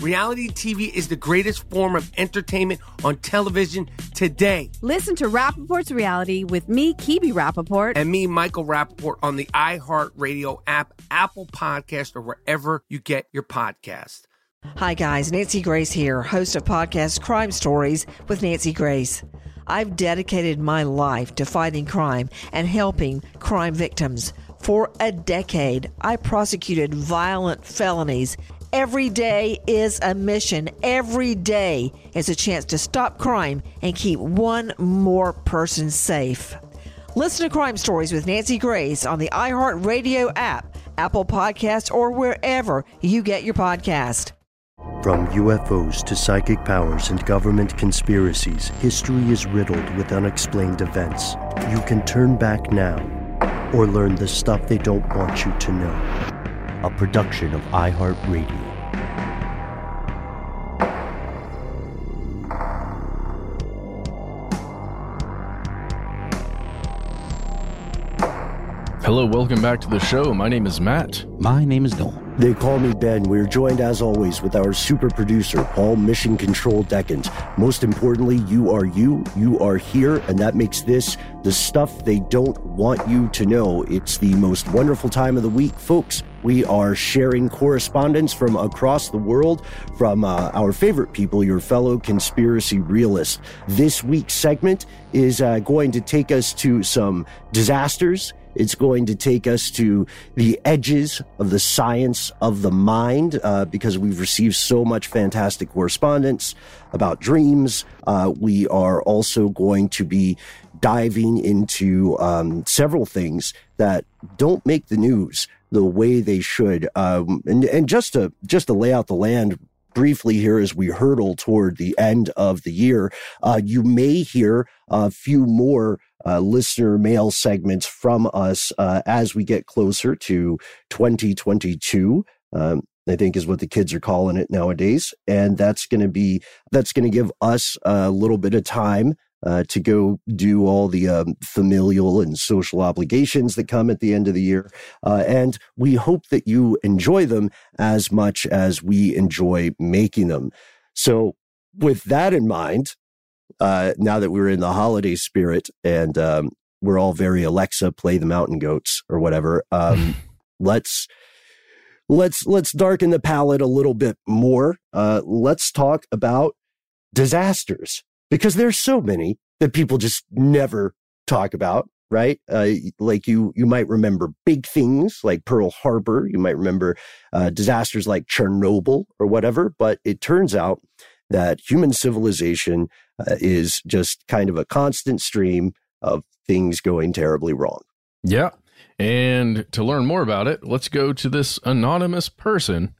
Reality TV is the greatest form of entertainment on television today. Listen to Rapaport's Reality with me, Kibi Rapaport, And me, Michael Rappaport, on the iHeartRadio app, Apple Podcast, or wherever you get your podcast. Hi, guys. Nancy Grace here, host of podcast Crime Stories with Nancy Grace. I've dedicated my life to fighting crime and helping crime victims. For a decade, I prosecuted violent felonies. Every day is a mission. Every day is a chance to stop crime and keep one more person safe. Listen to Crime Stories with Nancy Grace on the iHeartRadio app, Apple Podcasts, or wherever you get your podcast. From UFOs to psychic powers and government conspiracies, history is riddled with unexplained events. You can turn back now or learn the stuff they don't want you to know. A production of iHeartRadio. Hello, welcome back to the show. My name is Matt. My name is Noel. They call me Ben. We're joined as always with our super producer, Paul Mission Control Decant. Most importantly, you are you, you are here, and that makes this the stuff they don't want you to know. It's the most wonderful time of the week, folks. We are sharing correspondence from across the world from uh, our favorite people, your fellow conspiracy realists. This week's segment is uh, going to take us to some disasters it's going to take us to the edges of the science of the mind uh, because we've received so much fantastic correspondence about dreams. Uh, we are also going to be diving into um, several things that don't make the news the way they should. Um, and, and just to just to lay out the land briefly here as we hurdle toward the end of the year, uh, you may hear a few more uh, listener mail segments from us uh, as we get closer to 2022. Um, I think is what the kids are calling it nowadays, and that's going to be that's going to give us a little bit of time uh, to go do all the um, familial and social obligations that come at the end of the year. Uh, and we hope that you enjoy them as much as we enjoy making them. So, with that in mind, uh, now that we're in the holiday spirit and um, we're all very Alexa, play the Mountain Goats or whatever. Um, let's let's let's darken the palette a little bit more. Uh, let's talk about disasters because there's so many that people just never talk about. Right, uh, like you, you might remember big things like Pearl Harbor. You might remember uh, disasters like Chernobyl or whatever. But it turns out that human civilization uh, is just kind of a constant stream of things going terribly wrong. Yeah. And to learn more about it, let's go to this anonymous person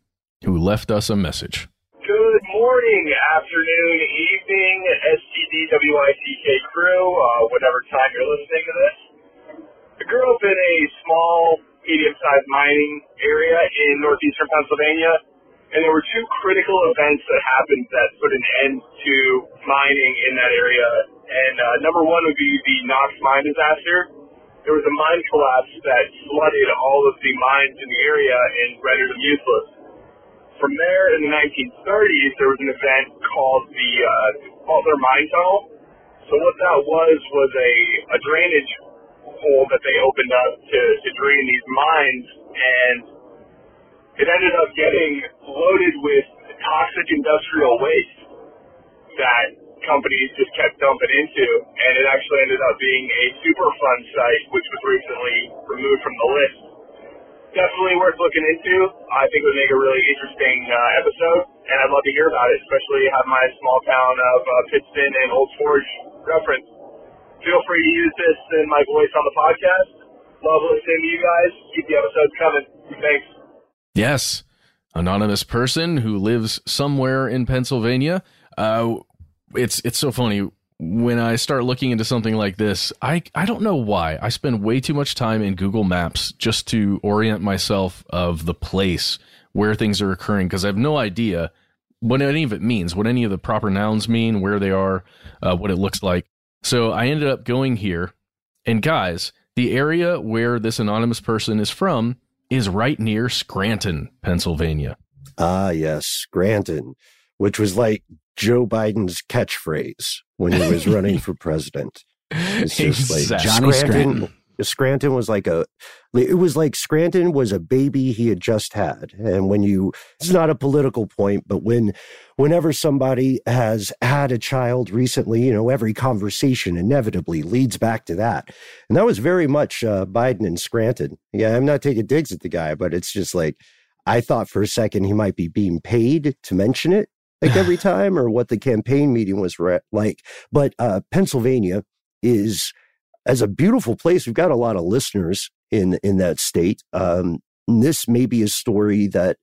who left us a message. Good morning, afternoon, evening, STDWICK crew, uh, whatever time you're listening to this. I grew up in a small, medium sized mining area in northeastern Pennsylvania and there were two critical events that happened that put an end to mining in that area. And uh, number one would be the Knox mine disaster. There was a mine collapse that flooded all of the mines in the area and rendered them useless. from there, in the 1930s, there was an event called the uh, Butler Mine Tunnel. So what that was was a, a drainage hole that they opened up to, to drain these mines, and it ended up getting loaded with toxic industrial waste that companies just kept dumping into, and it actually ended up being a Superfund site, which was recently removed from the list. Definitely worth looking into. I think it would make a really interesting uh, episode, and I'd love to hear about it, especially have my small town of uh, Pittston and Old Forge reference. Feel free to use this in my voice on the podcast. Love listening to you guys. Keep the episodes coming. Thanks. Yes, anonymous person who lives somewhere in Pennsylvania. Uh, it's it's so funny when I start looking into something like this. I I don't know why I spend way too much time in Google Maps just to orient myself of the place where things are occurring because I have no idea what any of it means, what any of the proper nouns mean, where they are, uh, what it looks like. So I ended up going here, and guys, the area where this anonymous person is from is right near Scranton, Pennsylvania. Ah, yes, Scranton, which was like Joe Biden's catchphrase when he was running for president. It's just Exactly. like Johnny Scranton. Scranton was like a, it was like Scranton was a baby he had just had. And when you, it's not a political point, but when, whenever somebody has had a child recently, you know, every conversation inevitably leads back to that. And that was very much uh, Biden and Scranton. Yeah, I'm not taking digs at the guy, but it's just like, I thought for a second he might be being paid to mention it like every time or what the campaign meeting was re- like. But uh, Pennsylvania is as a beautiful place. We've got a lot of listeners in in that state. Um, this may be a story that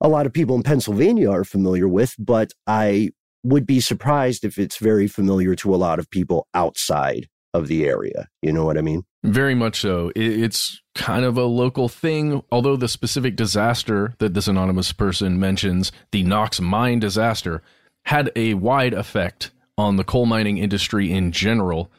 a lot of people in Pennsylvania are familiar with, but I would be surprised if it's very familiar to a lot of people outside of the area. You know what I mean? Very much so. It's kind of a local thing, although the specific disaster that this anonymous person mentions, the Knox mine disaster, had a wide effect on the coal mining industry in general.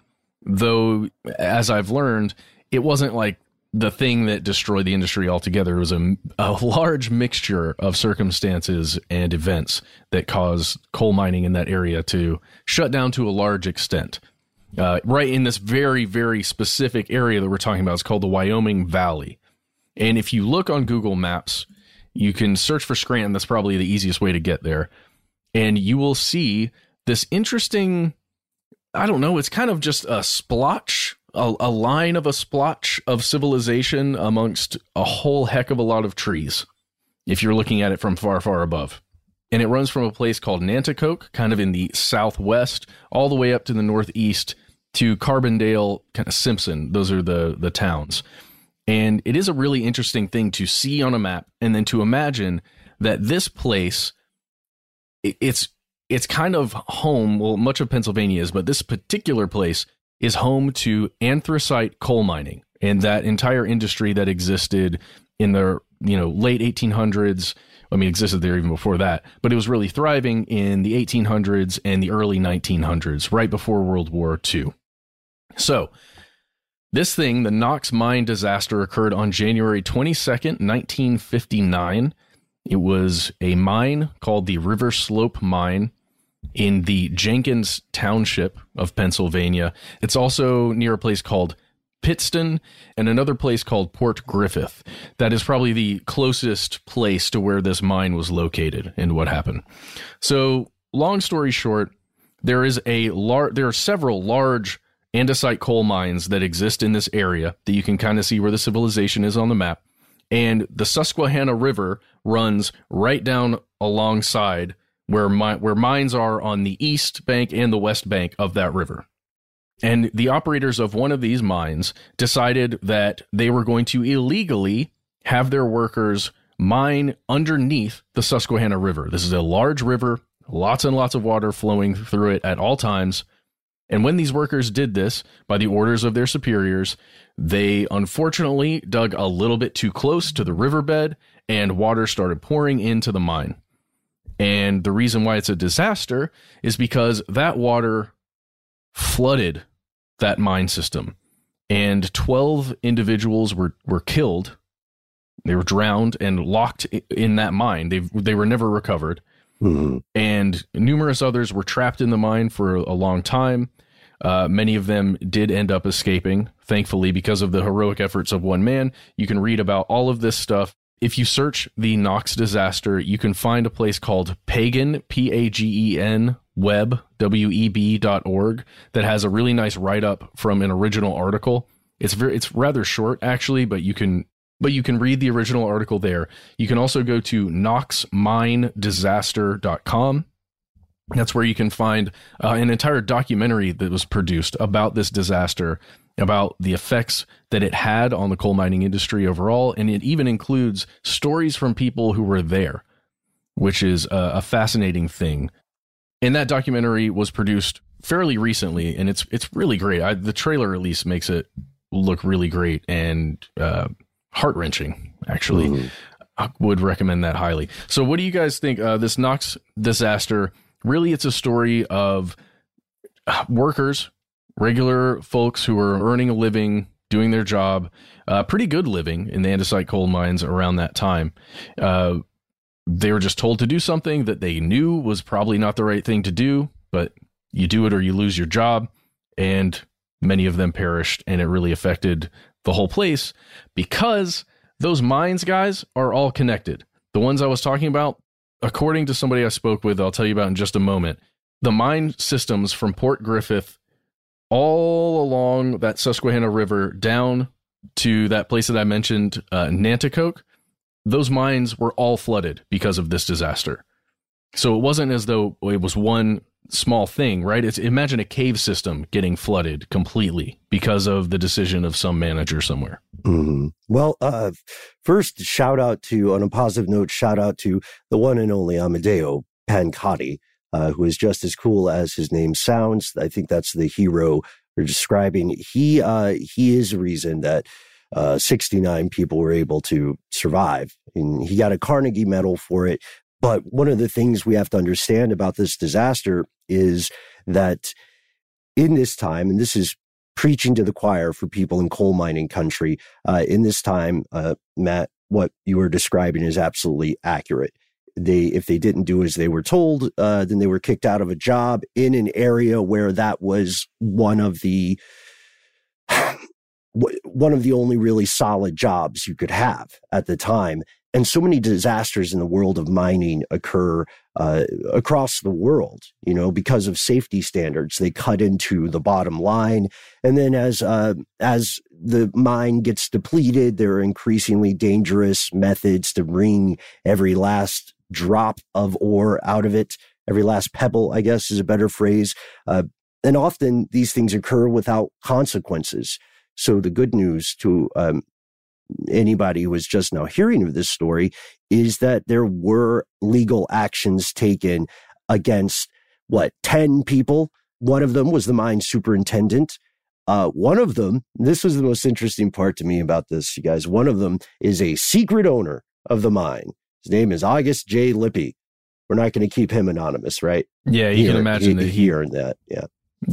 Though, as I've learned, it wasn't like the thing that destroyed the industry altogether. It was a, a large mixture of circumstances and events that caused coal mining in that area to shut down to a large extent uh, right in this very, very specific area that we're talking about. It's called the Wyoming Valley. And if you look on Google Maps, you can search for Scranton. That's probably the easiest way to get there. And you will see this interesting, I don't know, it's kind of just a splotch, a, a line of a splotch of civilization amongst a whole heck of a lot of trees, if you're looking at it from far, far above and it runs from a place called Nanticoke, kind of in the southwest, all the way up to the northeast to Carbondale, kind of Simpson. Those are the the towns, and it is a really interesting thing to see on a map, and then to imagine that this place, it- it's it's kind of home. Well, much of Pennsylvania is, but this particular place is home to anthracite coal mining and that entire industry that existed in the you know late 1800s I mean, existed there even before that, but it was really thriving in the 1800s and the early 1900s, right before World War II. So, this thing, the Knox mine disaster, occurred on January 22nd, 1959. It was a mine called the River Slope Mine in the Jenkins Township of Pennsylvania. It's also near a place called Pittston and another place called Port Griffith. That is probably the closest place to where this mine was located and what happened. So, long story short, there is a lar- there are several large anthracite coal mines that exist in this area that you can kind of see where the civilization is on the map. And the Susquehanna River runs right down alongside where mi- where mines are on the east bank and the west bank of that river. And the operators of one of these mines decided that they were going to illegally have their workers mine underneath the Susquehanna River. This is a large river, lots and lots of water flowing through it at all times. And when these workers did this by the orders of their superiors, they unfortunately dug a little bit too close to the riverbed and water started pouring into the mine. And the reason why it's a disaster is because that water flooded that mine system and 12 individuals were, were killed They were drowned and locked in that mine. They they were never recovered. Mm-hmm. And numerous others were trapped in the mine for a long time. Uh, many of them did end up escaping, thankfully, because of the heroic efforts of one man. You can read about all of this stuff. If you search the Knox disaster, you can find a place called Pagan, P A G E N, web, W E B dot org, that has a really nice write up from an original article. It's very, it's rather short actually, but you can but you can read the original article there. You can also go to knoxminedisaster.com. That's where you can find uh, an entire documentary that was produced about this disaster, about the effects that it had on the coal mining industry overall. And it even includes stories from people who were there, which is a, a fascinating thing. And that documentary was produced fairly recently, and it's it's really great. I, the trailer at least makes it look really great and uh, heart wrenching. Actually, mm. I would recommend that highly. So, what do you guys think? Uh, this Knox disaster really, it's a story of workers, regular folks who were earning a living, doing their job, uh, pretty good living in the anthracite coal mines around that time. Uh, they were just told to do something that they knew was probably not the right thing to do, but you do it or you lose your job. And many of them perished, and it really affected the whole place because those mines, guys, are all connected. The ones I was talking about, according to somebody I spoke with, I'll tell you about in just a moment, the mine systems from Port Griffith all along that Susquehanna River down to that place that I mentioned, uh, Nanticoke, those mines were all flooded because of this disaster. So it wasn't as though it was one small thing, right? It's imagine a cave system getting flooded completely because of the decision of some manager somewhere. Mm-hmm. Well, uh, first, shout out to, on a positive note, shout out to the one and only Amadeo Pancotti, uh, who is just as cool as his name sounds. I think that's the hero we're describing. He, uh, he is the reason that uh, 69 people were able to survive. And he got a Carnegie Medal for it. But one of the things we have to understand about this disaster is that in this time, and this is preaching to the choir for people in coal mining country, uh, in this time, uh, Matt, what you were describing is absolutely accurate. They, if they didn't do as they were told, uh, then they were kicked out of a job in an area where that was one of the one of the only really solid jobs you could have at the time. And so many disasters in the world of mining occur uh, across the world, you know, because of safety standards. They cut into the bottom line, and then as uh, as the mine gets depleted, there are increasingly dangerous methods to wring every last drop of ore out of it. Every last pebble, I guess, is a better phrase. Uh, and often these things occur without consequences. So the good news to um, anybody who is just now hearing of this story is that there were legal actions taken against what 10 people one of them was the mine superintendent uh, one of them this was the most interesting part to me about this you guys one of them is a secret owner of the mine his name is august j lippi we're not going to keep him anonymous right yeah you can imagine he, that he earned that yeah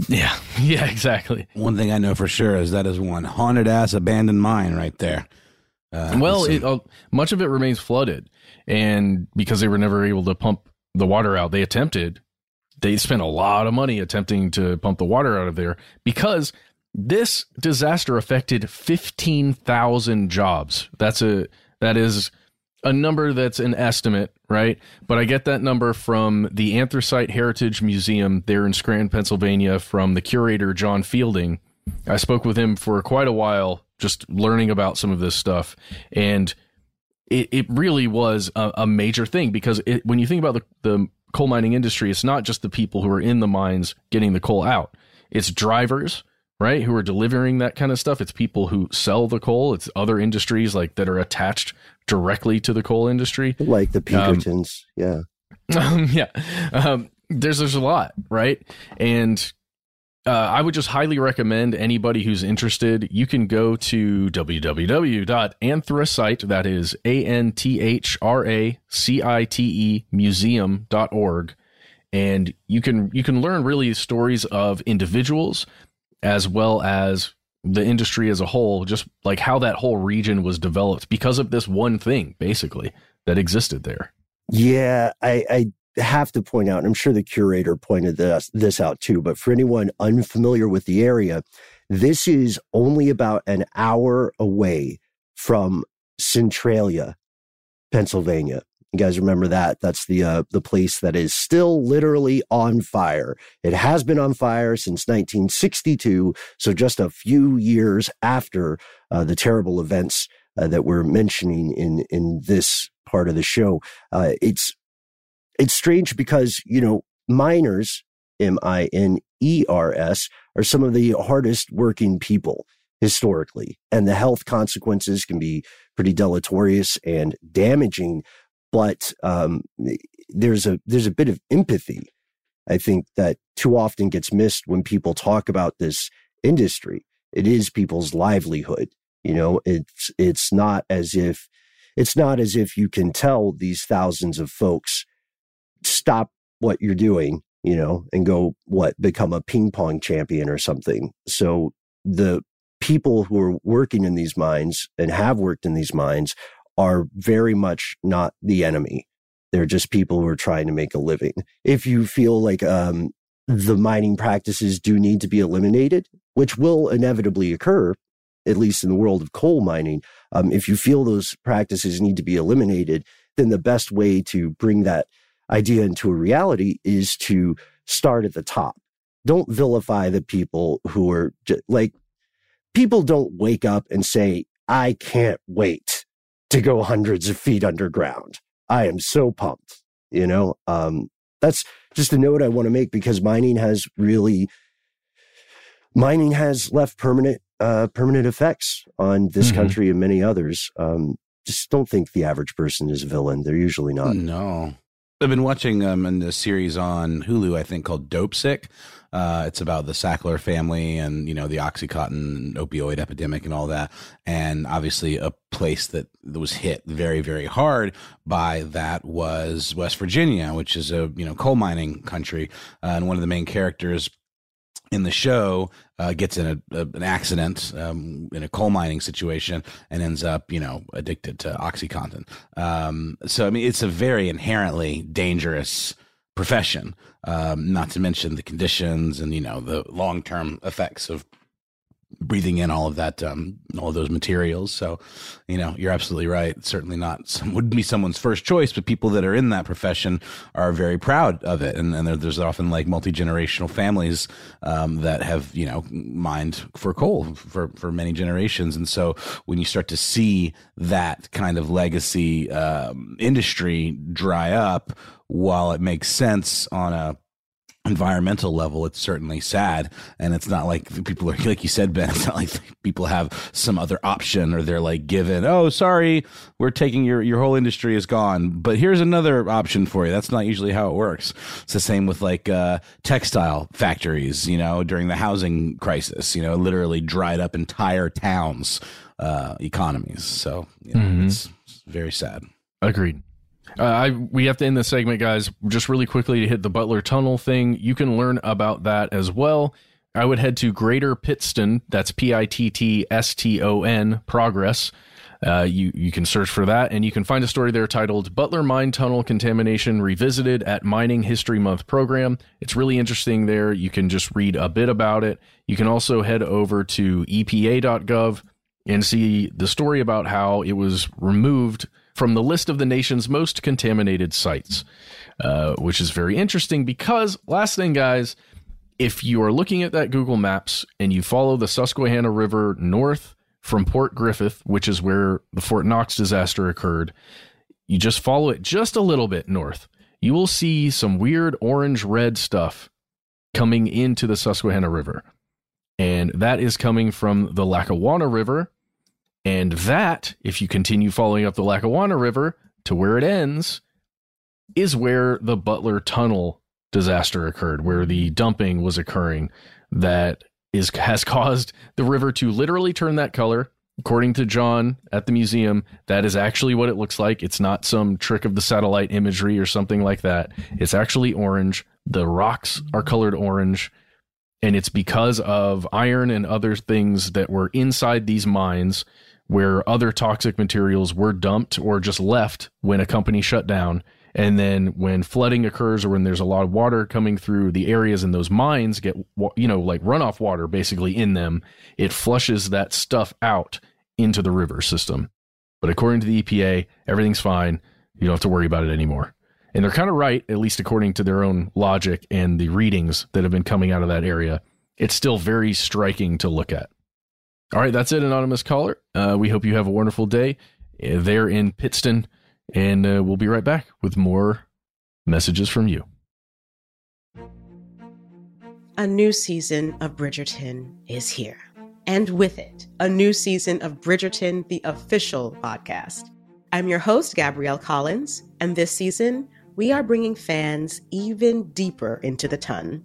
yeah, yeah, exactly. One thing I know for sure is that is one haunted ass abandoned mine right there. Uh, well, it, uh, much of it remains flooded, and because they were never able to pump the water out, they attempted. They spent a lot of money attempting to pump the water out of there because this disaster affected fifteen thousand jobs. That's a that is a number that's an estimate, right? But I get that number from the Anthracite Heritage Museum there in Scranton, Pennsylvania, from the curator John Fielding. I spoke with him for quite a while just learning about some of this stuff. And it, it really was a, a major thing because it, when you think about the, the coal mining industry, it's not just the people who are in the mines getting the coal out, it's drivers, right, who are delivering that kind of stuff. It's people who sell the coal, it's other industries like that are attached directly to the coal industry, like the Pinkertons. Um, yeah. yeah. Um, there's there's a lot, right? And uh, I would just highly recommend anybody who's interested. You can go to www.anthracite, that is A N T H R A C I T E museum.org. And you can you can learn really stories of individuals as well as the industry as a whole, just like how that whole region was developed because of this one thing, basically, that existed there. Yeah, I, I have to point out, and I'm sure the curator pointed this, this out too, but for anyone unfamiliar with the area, this is only about an hour away from Centralia, Pennsylvania. You guys remember that? That's the uh, the place that is still literally on fire. It has been on fire since 1962, so just a few years after uh, the terrible events uh, that we're mentioning in in this part of the show. Uh, it's it's strange because you know miners, M I N E R S, are some of the hardest working people historically, and the health consequences can be pretty deleterious and damaging but um, there's a there's a bit of empathy i think that too often gets missed when people talk about this industry. It is people's livelihood you know? It's it's not as if it's not as if you can tell these thousands of folks stop what you're doing you know and go what become a ping pong champion or something. So the people who are working in these mines and have worked in these mines are very much not the enemy. They're just people who are trying to make a living. If you feel like um, the mining practices do need to be eliminated, which will inevitably occur, at least in the world of coal mining, um, if you feel those practices need to be eliminated, then the best way to bring that idea into a reality is to start at the top. Don't vilify the people who are like, people don't wake up and say, I can't wait to go hundreds of feet underground. I am so pumped. You know, um, that's just a note I want to make because mining has really, mining has left permanent, uh, permanent effects on this mm-hmm. country and many others. Um, just don't think the average person is a villain. They're usually not. No. I've been watching um in the series on Hulu, I think called Dopesick. Uh, it's about the Sackler family and you know the OxyContin opioid epidemic and all that, and obviously a place that was hit very very hard by that was West Virginia, which is a you know coal mining country, uh, and one of the main characters in the show uh, gets in a, a, an accident um, in a coal mining situation and ends up, you know, addicted to OxyContin. Um, so, I mean, it's a very inherently dangerous profession. Um, not to mention the conditions and you know the long term effects of breathing in all of that, um, all of those materials. So, you know, you're absolutely right. certainly not some would be someone's first choice, but people that are in that profession are very proud of it. And, and there's often like multi generational families um, that have you know mined for coal for for many generations. And so when you start to see that kind of legacy um, industry dry up, while it makes sense on a environmental level, it's certainly sad. And it's not like people are, like you said, Ben, it's not like people have some other option or they're like given, oh, sorry, we're taking your, your whole industry is gone, but here's another option for you. That's not usually how it works. It's the same with like, uh, textile factories, you know, during the housing crisis, you know, literally dried up entire towns, uh, economies. So, you know, mm-hmm. it's very sad. Agreed. Uh, I we have to end this segment, guys. Just really quickly to hit the Butler Tunnel thing. You can learn about that as well. I would head to Greater Pittston. That's P I T T S T O N Progress. Uh, you you can search for that, and you can find a story there titled "Butler Mine Tunnel Contamination Revisited at Mining History Month Program." It's really interesting. There, you can just read a bit about it. You can also head over to EPA.gov and see the story about how it was removed from the list of the nation's most contaminated sites, uh, which is very interesting because, last thing, guys, if you are looking at that Google Maps and you follow the Susquehanna River north from Port Griffith, which is where the Fort Knox disaster occurred, you just follow it just a little bit north. You will see some weird orange red stuff coming into the Susquehanna River. And that is coming from the Lackawanna River, and that, if you continue following up the Lackawanna River to where it ends, is where the Butler Tunnel disaster occurred, where the dumping was occurring that is has caused the river to literally turn that color. According to John at the museum, that is actually what it looks like. It's not some trick of the satellite imagery or something like that. It's actually orange. The rocks are colored orange. And it's because of iron and other things that were inside these mines where other toxic materials were dumped or just left when a company shut down. And then when flooding occurs or when there's a lot of water coming through the areas and those mines get, you know, like runoff water basically in them, it flushes that stuff out into the river system. But according to the EPA, everything's fine. You don't have to worry about it anymore. And they're kind of right, at least according to their own logic and the readings that have been coming out of that area. It's still very striking to look at. All right, that's it, anonymous caller. Uh, we hope you have a wonderful day uh, there in Pittston, and uh, we'll be right back with more messages from you. A new season of Bridgerton is here. And with it, a new season of Bridgerton, the official podcast. I'm your host, Gabrielle Collins, and this season, we are bringing fans even deeper into the ton.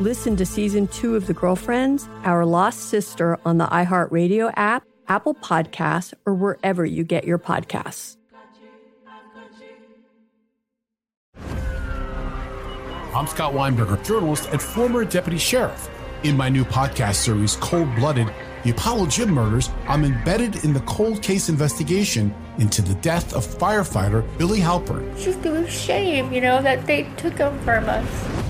Listen to season two of The Girlfriends, Our Lost Sister on the iHeartRadio app, Apple Podcasts, or wherever you get your podcasts. I'm Scott Weinberger, journalist and former deputy sheriff. In my new podcast series, Cold Blooded The Apollo Gym Murders, I'm embedded in the cold case investigation into the death of firefighter Billy Halpern. It's just a shame, you know, that they took him from us.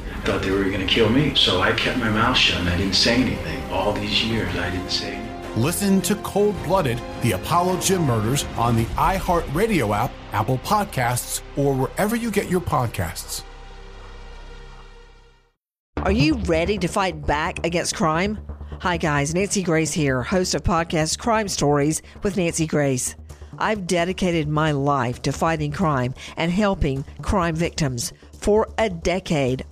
I thought they were going to kill me, so I kept my mouth shut and I didn't say anything. All these years, I didn't say anything. Listen to Cold Blooded, the Apollo Gym Murders on the iHeartRadio app, Apple Podcasts, or wherever you get your podcasts. Are you ready to fight back against crime? Hi, guys. Nancy Grace here, host of podcast Crime Stories with Nancy Grace. I've dedicated my life to fighting crime and helping crime victims. For a decade,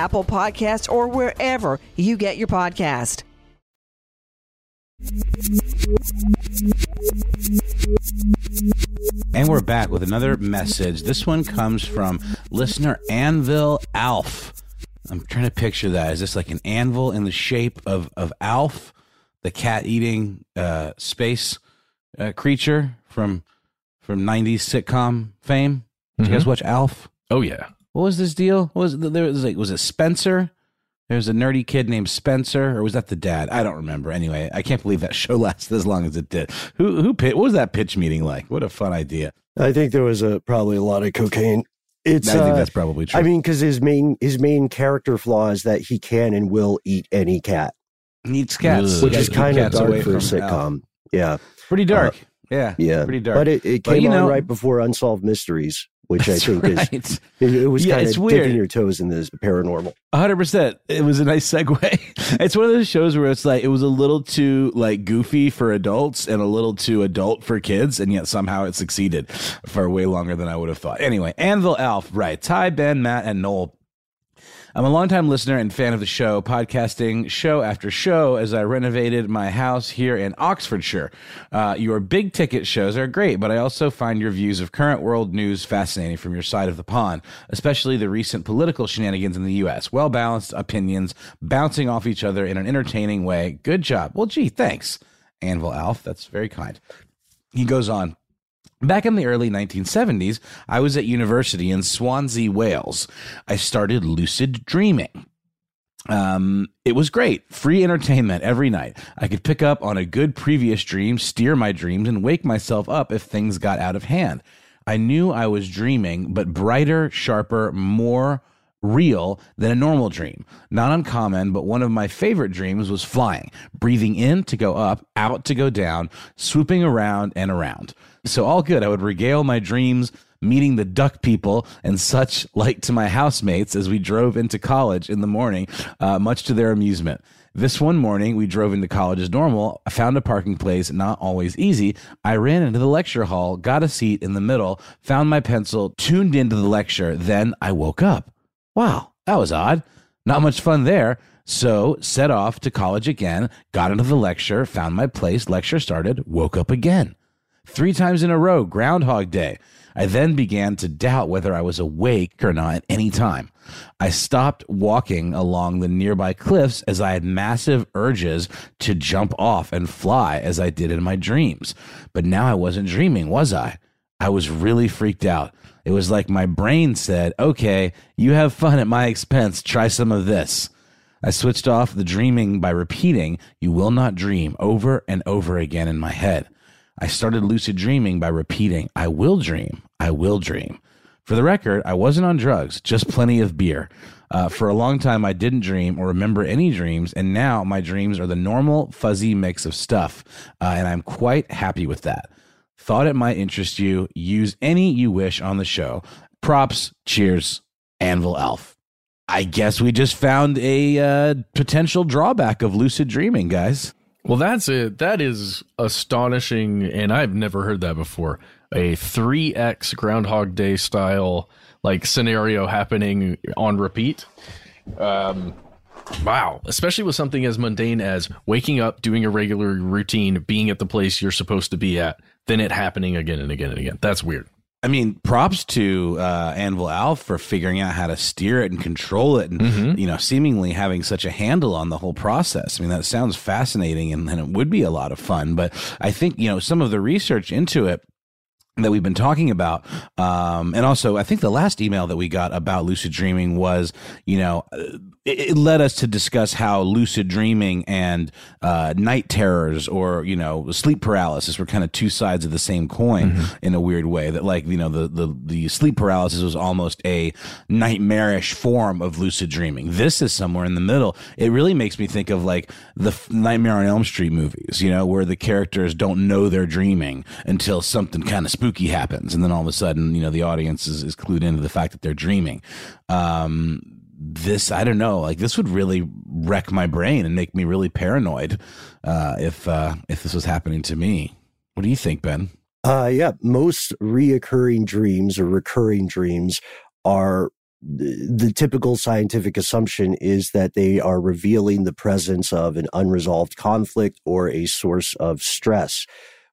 Apple Podcasts, or wherever you get your podcast. And we're back with another message. This one comes from listener Anvil Alf. I'm trying to picture that. Is this like an anvil in the shape of, of Alf, the cat eating uh, space uh, creature from from 90s sitcom fame? Did you guys Mhm. watch Alf? Oh yeah. What was this deal? What was there was like was it Spencer? There was a nerdy kid named Spencer, or was that the dad? I don't remember. Anyway, I can't believe that show lasted as long as it did. Who who pit? What was that pitch meeting like? What a fun idea! I think there was a probably a lot of cocaine. It's I think uh, that's probably true. I mean, because his main his main character flaw is that he can and will eat any cat, eats cats, which is kind of dark for a sitcom. Yeah, Pretty dark. Uh, yeah, yeah, pretty dark. But it, it But, came you on know- right before Unsolved Mysteries, which That's I think right. is it, it was Yeah, kind of weird. dipping your toes in this paranormal. hundred percent. It was a nice segue. It's one of those shows where it's like it was a little too like goofy for adults and a little too adult for kids, and yet somehow it succeeded for way longer than I would have thought. Anyway, Anvil Alf, right? Ty, Ben, Matt, and Noel. I'm a longtime listener and fan of the show, podcasting show after show as I renovated my house here in Oxfordshire. Uh, your big ticket shows are great, but I also find your views of current world news fascinating from your side of the pond, especially the recent political shenanigans in the U.S. Well balanced opinions, bouncing off each other in an entertaining way. Good job. Well, gee, thanks, Anvil Alf. That's very kind. He goes on. Back in the early 1970s, I was at university in Swansea, Wales. I started lucid dreaming. Um, it was great. Free entertainment every night. I could pick up on a good previous dream, steer my dreams, and wake myself up if things got out of hand. I knew I was dreaming, but brighter, sharper, more real than a normal dream. Not uncommon, but one of my favorite dreams was flying, breathing in to go up, out to go down, swooping around and around. So all good. I would regale my dreams meeting the duck people and such like to my housemates as we drove into college in the morning, uh, much to their amusement. This one morning, we drove into college as normal. I found a parking place, not always easy. I ran into the lecture hall, got a seat in the middle, found my pencil, tuned into the lecture. Then I woke up. Wow, that was odd. Not much fun there. So, set off to college again, got into the lecture, found my place, lecture started, woke up again. Three times in a row, Groundhog Day. I then began to doubt whether I was awake or not at any time. I stopped walking along the nearby cliffs as I had massive urges to jump off and fly as I did in my dreams. But now I wasn't dreaming, was I? I was really freaked out. It was like my brain said, okay, you have fun at my expense. Try some of this. I switched off the dreaming by repeating, You will not dream, over and over again in my head. I started lucid dreaming by repeating, I will dream, I will dream. For the record, I wasn't on drugs, just plenty of beer. Uh, for a long time, I didn't dream or remember any dreams, and now my dreams are the normal, fuzzy mix of stuff, uh, and I'm quite happy with that. Thought it might interest you. Use any you wish on the show. Props, cheers, Anvil Elf. I guess we just found a uh, potential drawback of lucid dreaming, guys. Well, that's it. That is astonishing, and I've never heard that before. A 3x Groundhog Day style like scenario happening on repeat. Um, wow, especially with something as mundane as waking up, doing a regular routine, being at the place you're supposed to be at, then it happening again and again and again. That's weird. I mean, props to uh, Anvil Alf for figuring out how to steer it and control it, and you know, seemingly having such a handle on the whole process. I mean, that sounds fascinating, and, and it would be a lot of fun. But I think you know some of the research into it that we've been talking about um, and also i think the last email that we got about lucid dreaming was you know uh, it, it led us to discuss how lucid dreaming and uh, night terrors or you know sleep paralysis were kind of two sides of the same coin in a weird way that like you know the, the the sleep paralysis was almost a nightmarish form of lucid dreaming. This is somewhere in the middle. It really makes me think of like the nightmare on elm street movies you know where the characters don't know they're dreaming until something kind of spooky happens and then all of a sudden you know the audience is, is clued into the fact that they're dreaming. Um this i don't know like this would really wreck my brain and make me really paranoid uh if uh if this was happening to me what do you think ben Uh, yeah, most reoccurring dreams or recurring dreams are the, typical scientific assumption is that they are revealing the presence of an unresolved conflict or a source of stress,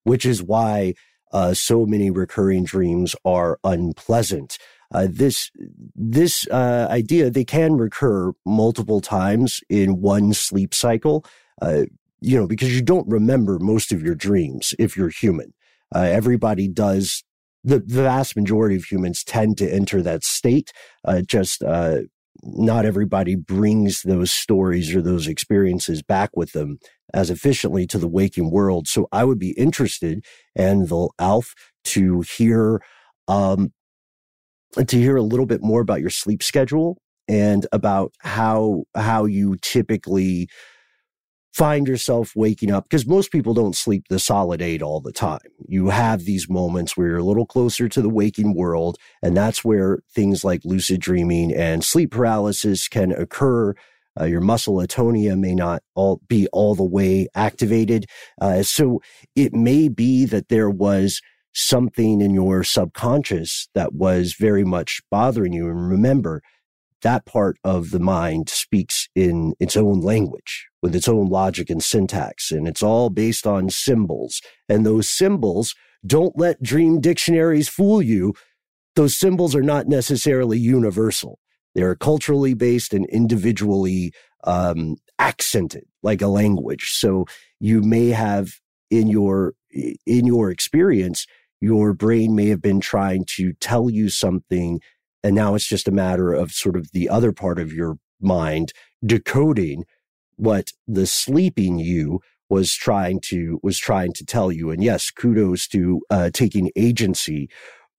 which is why uh, so many recurring dreams are unpleasant. Uh, this this uh, idea they can recur multiple times in one sleep cycle. Uh, you know, because you don't remember most of your dreams if you're human. Uh, everybody does the, the vast majority of humans tend to enter that state. Uh, just uh, not everybody brings those stories or those experiences back with them as efficiently to the waking world. So I would be interested, and the Alf, to hear um, to hear a little bit more about your sleep schedule and about how how you typically find yourself waking up because most people don't sleep the solid eight all the time. You have these moments where you're a little closer to the waking world, and that's where things like lucid dreaming and sleep paralysis can occur. Uh, your muscle atonia may not all be all the way activated. Uh, so it may be that there was something in your subconscious that was very much bothering you. And remember, that part of the mind speaks in its own language with its own logic and syntax. And it's all based on symbols. And those symbols don't let dream dictionaries fool you. Those symbols are not necessarily universal. They're culturally based and individually um, accented like a language. So you may have in your in your experience, your brain may have been trying to tell you something and now it's just a matter of sort of the other part of your mind decoding what the sleeping you was trying to was trying to tell you. And yes kudos to uh, taking agency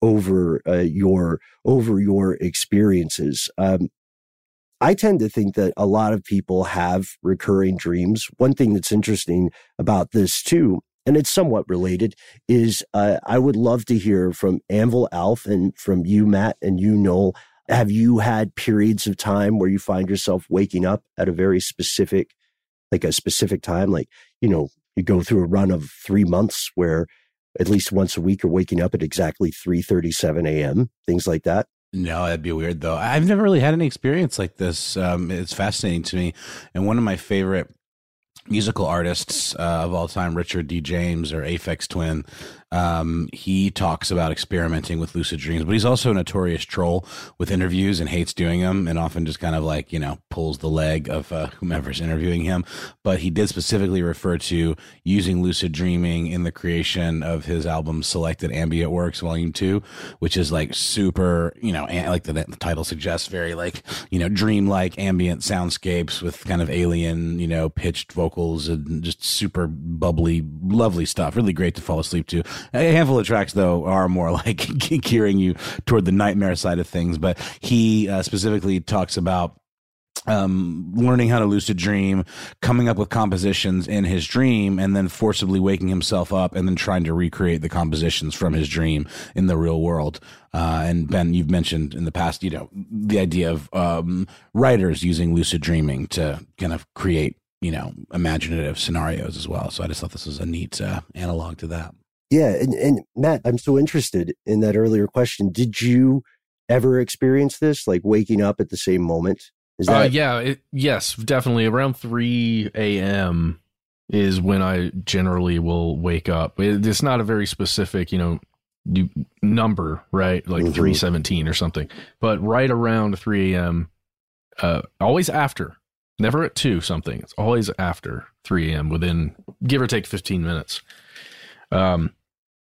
over uh, your over your experiences. Um, i tend to think that a lot of people have recurring dreams. One thing that's interesting about this too and it's somewhat related, is uh, I would love to hear from Anvil Alf and from you, Matt, and you, Noel. Have you had periods of time where you find yourself waking up at a very specific, like a specific time? Like, you know, you go through a run of three months where at least once a week you're waking up at exactly 3.37 a.m., things like that? No, that'd be weird though. I've never really had any experience like this. Um, it's fascinating to me. And one of my favorite musical artists uh, of all time, Richard D. James or Aphex Twin, um, he talks about experimenting with lucid dreams, but he's also a notorious troll with interviews and hates doing them and often just kind of like, you know, pulls the leg of uh, whomever's interviewing him. But he did specifically refer to using lucid dreaming in the creation of his album Selected Ambient Works Volume 2, which is like super, you know, like the, the title suggests, very like, you know, dreamlike ambient soundscapes with kind of alien, you know, pitched vocals and just super bubbly, lovely stuff. Really great to fall asleep to. A handful of tracks, though, are more like gearing you toward the nightmare side of things. But he uh, specifically talks about um, learning how to lucid dream, coming up with compositions in his dream, and then forcibly waking himself up and then trying to recreate the compositions from his dream in the real world. Uh, and Ben, you've mentioned in the past, you know, the idea of um, writers using lucid dreaming to kind of create, you know, imaginative scenarios as well. So I just thought this was a neat uh, analog to that. Yeah, and, and Matt, I'm so interested in that earlier question. Did you ever experience this, like waking up at the same moment? Is uh, that uh, yeah, it, yes, definitely. Around three a.m. is when I generally will wake up. It, it's not a very specific, you know, number, right? Like mm-hmm. three seventeen or something, but right around three a.m. Uh, always after, never at two something. It's always after three a.m. Within give or take fifteen minutes. Um,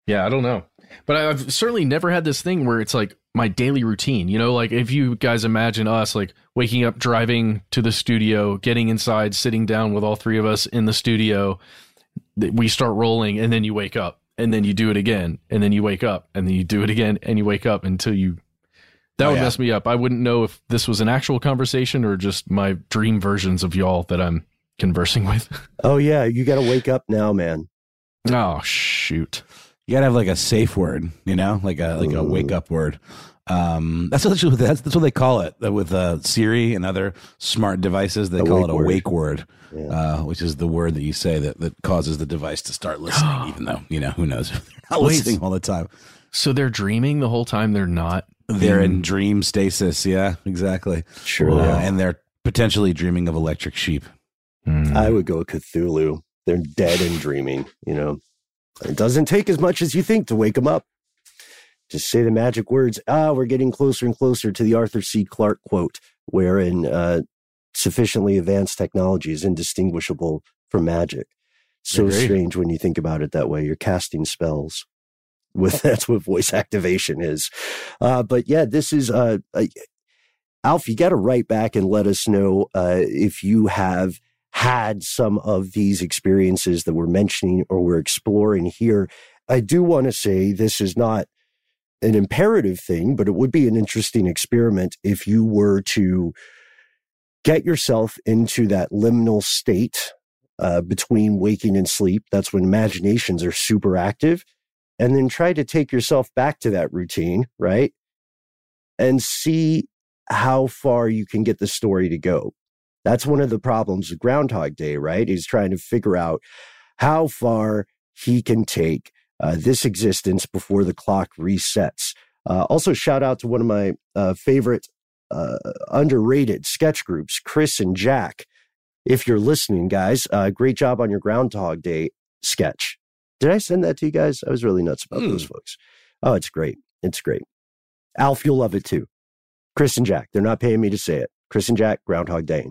yeah, I don't know. But I've certainly never had this thing where it's like my daily routine. You know, like if you guys imagine us like waking up, driving to the studio, getting inside, sitting down with all three of us in the studio, we start rolling, and then you wake up, and then you do it again, and then you wake up, and then you do it again, and you wake up until you. That oh, would yeah. mess me up. I wouldn't know if this was an actual conversation or just my dream versions of y'all that I'm conversing with. Oh yeah, you got to wake up now, man. Oh shoot. You gotta have like a safe word, you know, like a like a wake up word. Um, that's what that's, that's what they call it with uh, Siri and other smart devices. They a call it a word. wake word, yeah. uh, which is the word that you say that, that causes the device to start listening, even though you know who knows they're not Wait, listening all the time. So they're dreaming the whole time. They're not They're in dream stasis. Yeah, exactly. Sure. Uh, and they're potentially dreaming of electric sheep. I would go Cthulhu. They're dead and dreaming, you know. It doesn't take as much as you think to wake them up. Just say the magic words. Ah, we're getting closer and closer to the Arthur C. Clarke quote, wherein uh, sufficiently advanced technology is indistinguishable from magic. So strange when you think about it that way. You're casting spells. With that's what voice activation is. Uh, but yeah, this is uh, uh, Alf. You got to write back and let us know uh, if you have had some of these experiences that we're mentioning or we're exploring here. I do want to say this is not an imperative thing, but it would be an interesting experiment if you were to get yourself into that liminal state uh, between waking and sleep. That's when imaginations are super active. And then try to take yourself back to that routine, right? And see how far you can get the story to go. That's one of the problems with Groundhog Day, right? He's trying to figure out how far he can take uh, this existence before the clock resets. Uh, also, shout out to one of my uh, favorite uh, underrated sketch groups, Chris and Jack. If you're listening, guys, uh, great job on your Groundhog Day sketch. Did I send that to you guys? I was really nuts about those folks. Oh, it's great. It's great. Alf, you'll love it too. Chris and Jack. They're not paying me to say it. Chris and Jack, Groundhog Day.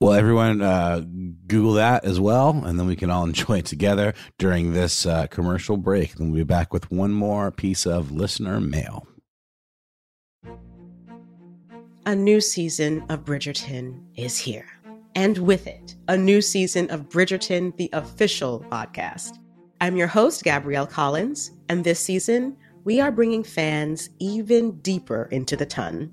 Well, everyone, uh, Google that as well, and then we can all enjoy it together during this uh, commercial break. And we'll be back with one more piece of listener mail. A new season of Bridgerton is here. And with it, a new season of Bridgerton, the official podcast. I'm your host, Gabrielle Collins, and this season, we are bringing fans even deeper into the ton.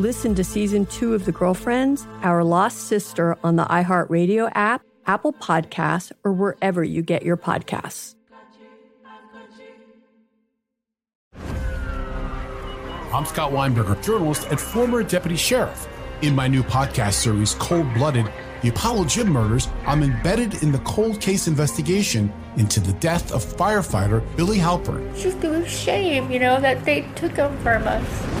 Listen to season two of The Girlfriends, Our Lost Sister on the iHeartRadio app, Apple Podcasts, or wherever you get your podcasts. I'm Scott Weinberger, journalist and former deputy sheriff. In my new podcast series, Cold Blooded, the Apollo Gym murders, I'm embedded in the cold case investigation into the death of firefighter Billy Halpern. It's just a shame, you know, that they took him from us.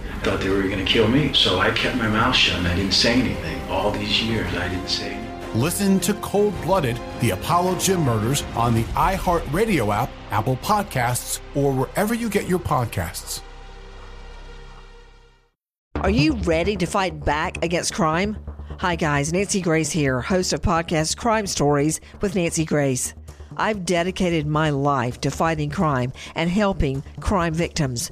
I thought they were going to kill me, so I kept my mouth shut and I didn't say anything. All these years, I didn't say anything. Listen to Cold Blooded, the Apollo Gym Murders on the iHeartRadio app, Apple Podcasts, or wherever you get your podcasts. Are you ready to fight back against crime? Hi, guys. Nancy Grace here, host of podcast Crime Stories with Nancy Grace. I've dedicated my life to fighting crime and helping crime victims.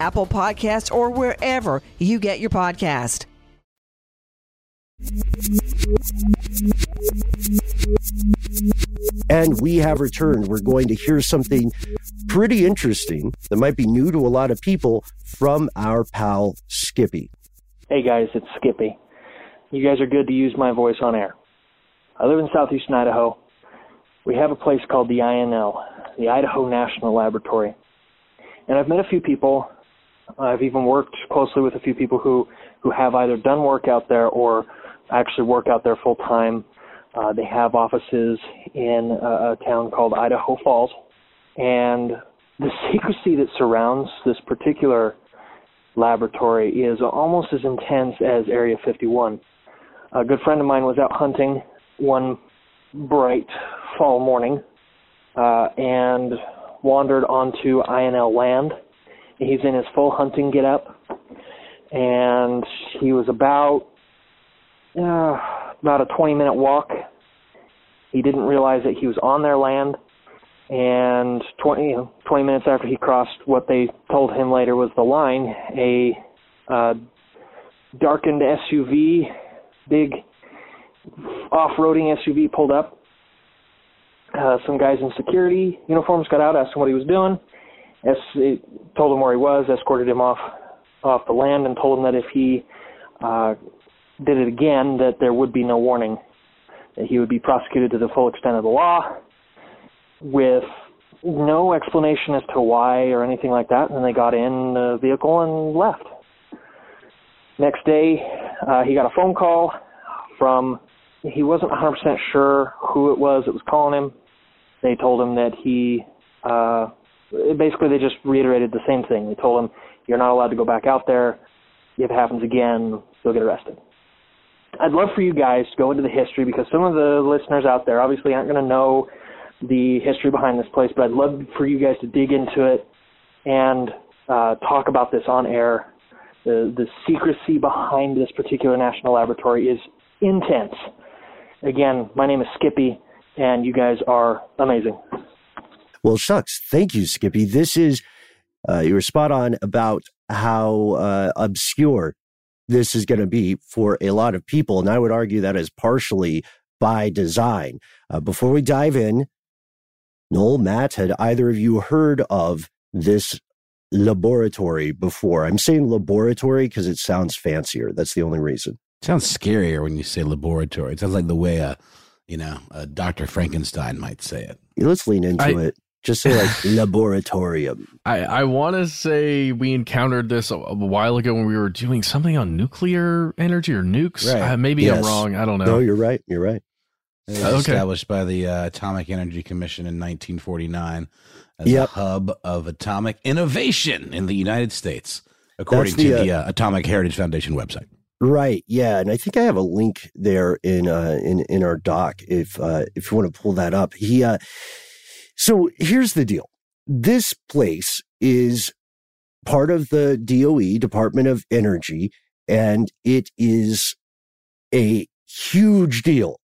Apple Podcasts, or wherever you get your podcast. And we have returned. We're going to hear something pretty interesting that might be new to a lot of people from our pal Skippy. Hey guys, it's Skippy. You guys are good to use my voice on air. I live in southeastern Idaho. We have a place called the INL, the Idaho National Laboratory. And I've met a few people. I've even worked closely with a few people who, who have either done work out there or actually work out there full time. Uh, they have offices in a, a town called Idaho Falls. And the secrecy that surrounds this particular laboratory is almost as intense as Area 51. A good friend of mine was out hunting one bright fall morning uh, and wandered onto INL land. He's in his full hunting get up, and he was about uh, about a 20 minute walk. He didn't realize that he was on their land, and 20 you know, 20 minutes after he crossed what they told him later was the line, a uh, darkened SUV, big off-roading SUV pulled up. Uh, some guys in security uniforms got out, asked him what he was doing. Es- told him where he was, escorted him off off the land, and told him that if he uh, did it again, that there would be no warning, that he would be prosecuted to the full extent of the law, with no explanation as to why or anything like that. And then they got in the vehicle and left. Next day, uh, he got a phone call from he wasn't 100% sure who it was that was calling him. They told him that he, uh, basically they just reiterated the same thing. They told him, you're not allowed to go back out there. If it happens again, you'll get arrested. I'd love for you guys to go into the history because some of the listeners out there obviously aren't going to know the history behind this place, but I'd love for you guys to dig into it and uh, talk about this on air. The, the secrecy behind this particular national laboratory is intense. Again, my name is Skippy, and you guys are amazing. Well, shucks. Thank you, Skippy. This is, uh, you were spot on about how uh, obscure this is going to be for a lot of people. And I would argue that is partially by design. Uh, before we dive in, Noel, Matt, had either of you heard of this laboratory before? I'm saying laboratory because it sounds fancier. That's the only reason. It sounds scarier when you say laboratory. It sounds like the way a, you know, a Dr. Frankenstein might say it. Let's lean into I- it. Just say like laboratorium. I, I want to say we encountered this a, a while ago when we were doing something on nuclear energy or nukes. Right. Uh, maybe Yes. I'm wrong. I don't know. No, you're right. You're right. It was Okay. established by the uh, Atomic Energy Commission in 1949 as Yep. a hub of atomic innovation in the United States, according the, to the uh, uh, Atomic Heritage Foundation website. Right. Yeah, and I think I have a link there in uh in in our doc if uh if you want to pull that up. He uh so here's the deal. This place is part of the DOE Department of Energy and it is a huge deal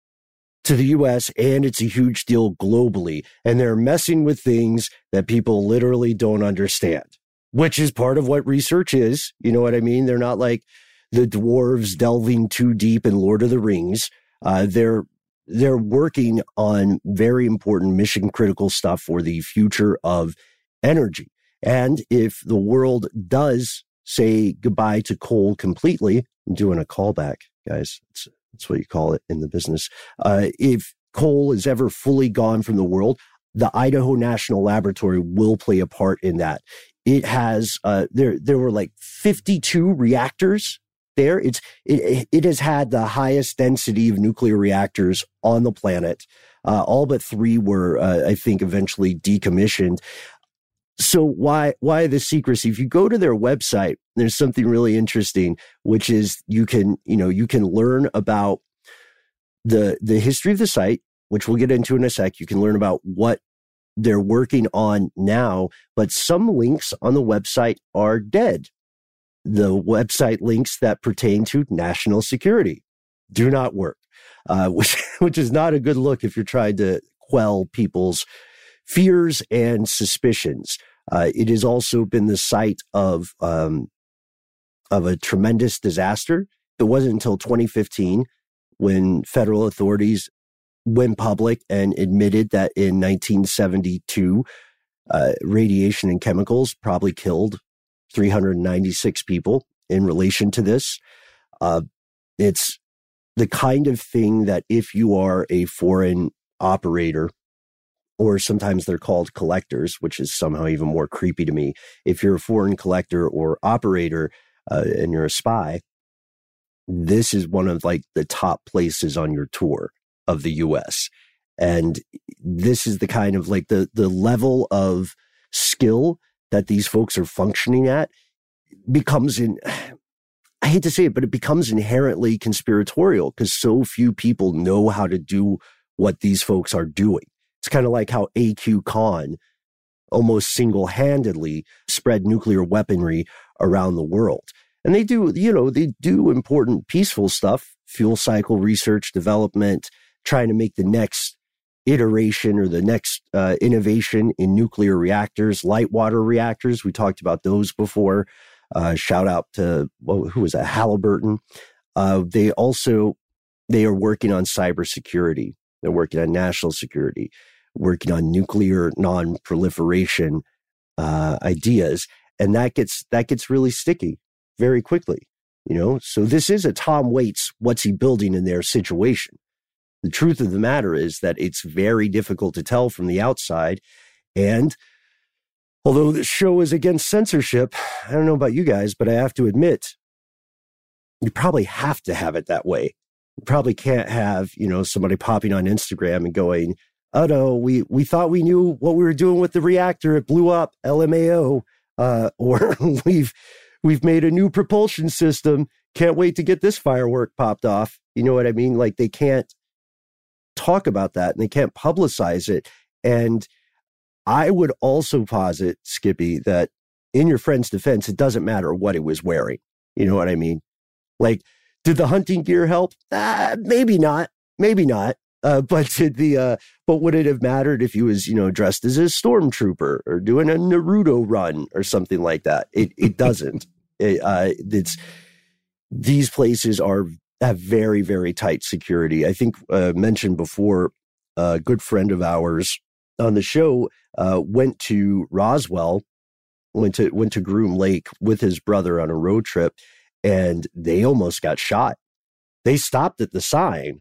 to the US and it's a huge deal globally and they're messing with things that people literally don't understand, which is part of what research is. You know what I mean? They're not like the dwarves delving too deep in Lord of the Rings. Uh, they're they're working on very important mission critical stuff for the future of energy. And if the world does say goodbye to coal completely, I'm doing a callback, guys. It's, that's what you call it in the business. Uh, if coal is ever fully gone from the world, the Idaho National Laboratory will play a part in that. It has uh, there there were like 52 reactors there. It's it, it has had the highest density of nuclear reactors on the planet. Uh, all but three were, uh, I think, eventually decommissioned. So why why the secrecy? If you go to their website, there's something really interesting, which is you can you know you can learn about the the history of the site, which we'll get into in a sec. You can learn about what they're working on now, but some links on the website are dead. The website links that pertain to national security do not work, uh, which, which is not a good look if you're trying to quell people's fears and suspicions. Uh, it has also been the site of, um, of a tremendous disaster. It wasn't until 2015 when federal authorities went public and admitted that in 1972, uh, radiation and chemicals probably killed 396 people in relation to this. Uh, it's the kind of thing that if you are a foreign operator, or sometimes they're called collectors, which is somehow even more creepy to me. If you're a foreign collector or operator uh, and you're a spy, this is one of like the top places on your tour of the US. And this is the kind of like the the level of skill that these folks are functioning at becomes in I hate to say it, but it becomes inherently conspiratorial because so few people know how to do what these folks are doing. It's kind of like how AQ Khan almost single handedly spread nuclear weaponry around the world. And they do, you know, they do important peaceful stuff, fuel cycle research, development, trying to make the next iteration or the next uh, innovation in nuclear reactors, light water reactors. We talked about those before. Uh, shout out to well, who was that? Halliburton. Uh, they also they are working on cybersecurity. They're working on national security, working on nuclear non-proliferation uh, ideas, and that gets that gets really sticky very quickly. You know, so this is a Tom Waits. What's he building in there situation? The truth of the matter is that it's very difficult to tell from the outside. And although the show is against censorship, I don't know about you guys, but I have to admit, you probably have to have it that way. You probably can't have, you know, somebody popping on Instagram and going, oh no, we, we thought we knew what we were doing with the reactor. It blew up, LMAO. Uh, or we've, we've made a new propulsion system. Can't wait to get this firework popped off. You know what I mean? Like they can't talk about that and they can't publicize it. And I would also posit, Skippy, that in your friend's defense, it doesn't matter what he was wearing. You know what I mean? Like, did the hunting gear help? Uh, maybe not. Maybe not. Uh, but did the uh, but would it have mattered if he was you know dressed as a stormtrooper or doing a Naruto run or something like that? It it doesn't. it, uh, it's these places are have very, very tight security. I think uh, mentioned before, a good friend of ours on the show uh, went to Roswell, went to went to Groom Lake with his brother on a road trip, and they almost got shot. They stopped at the sign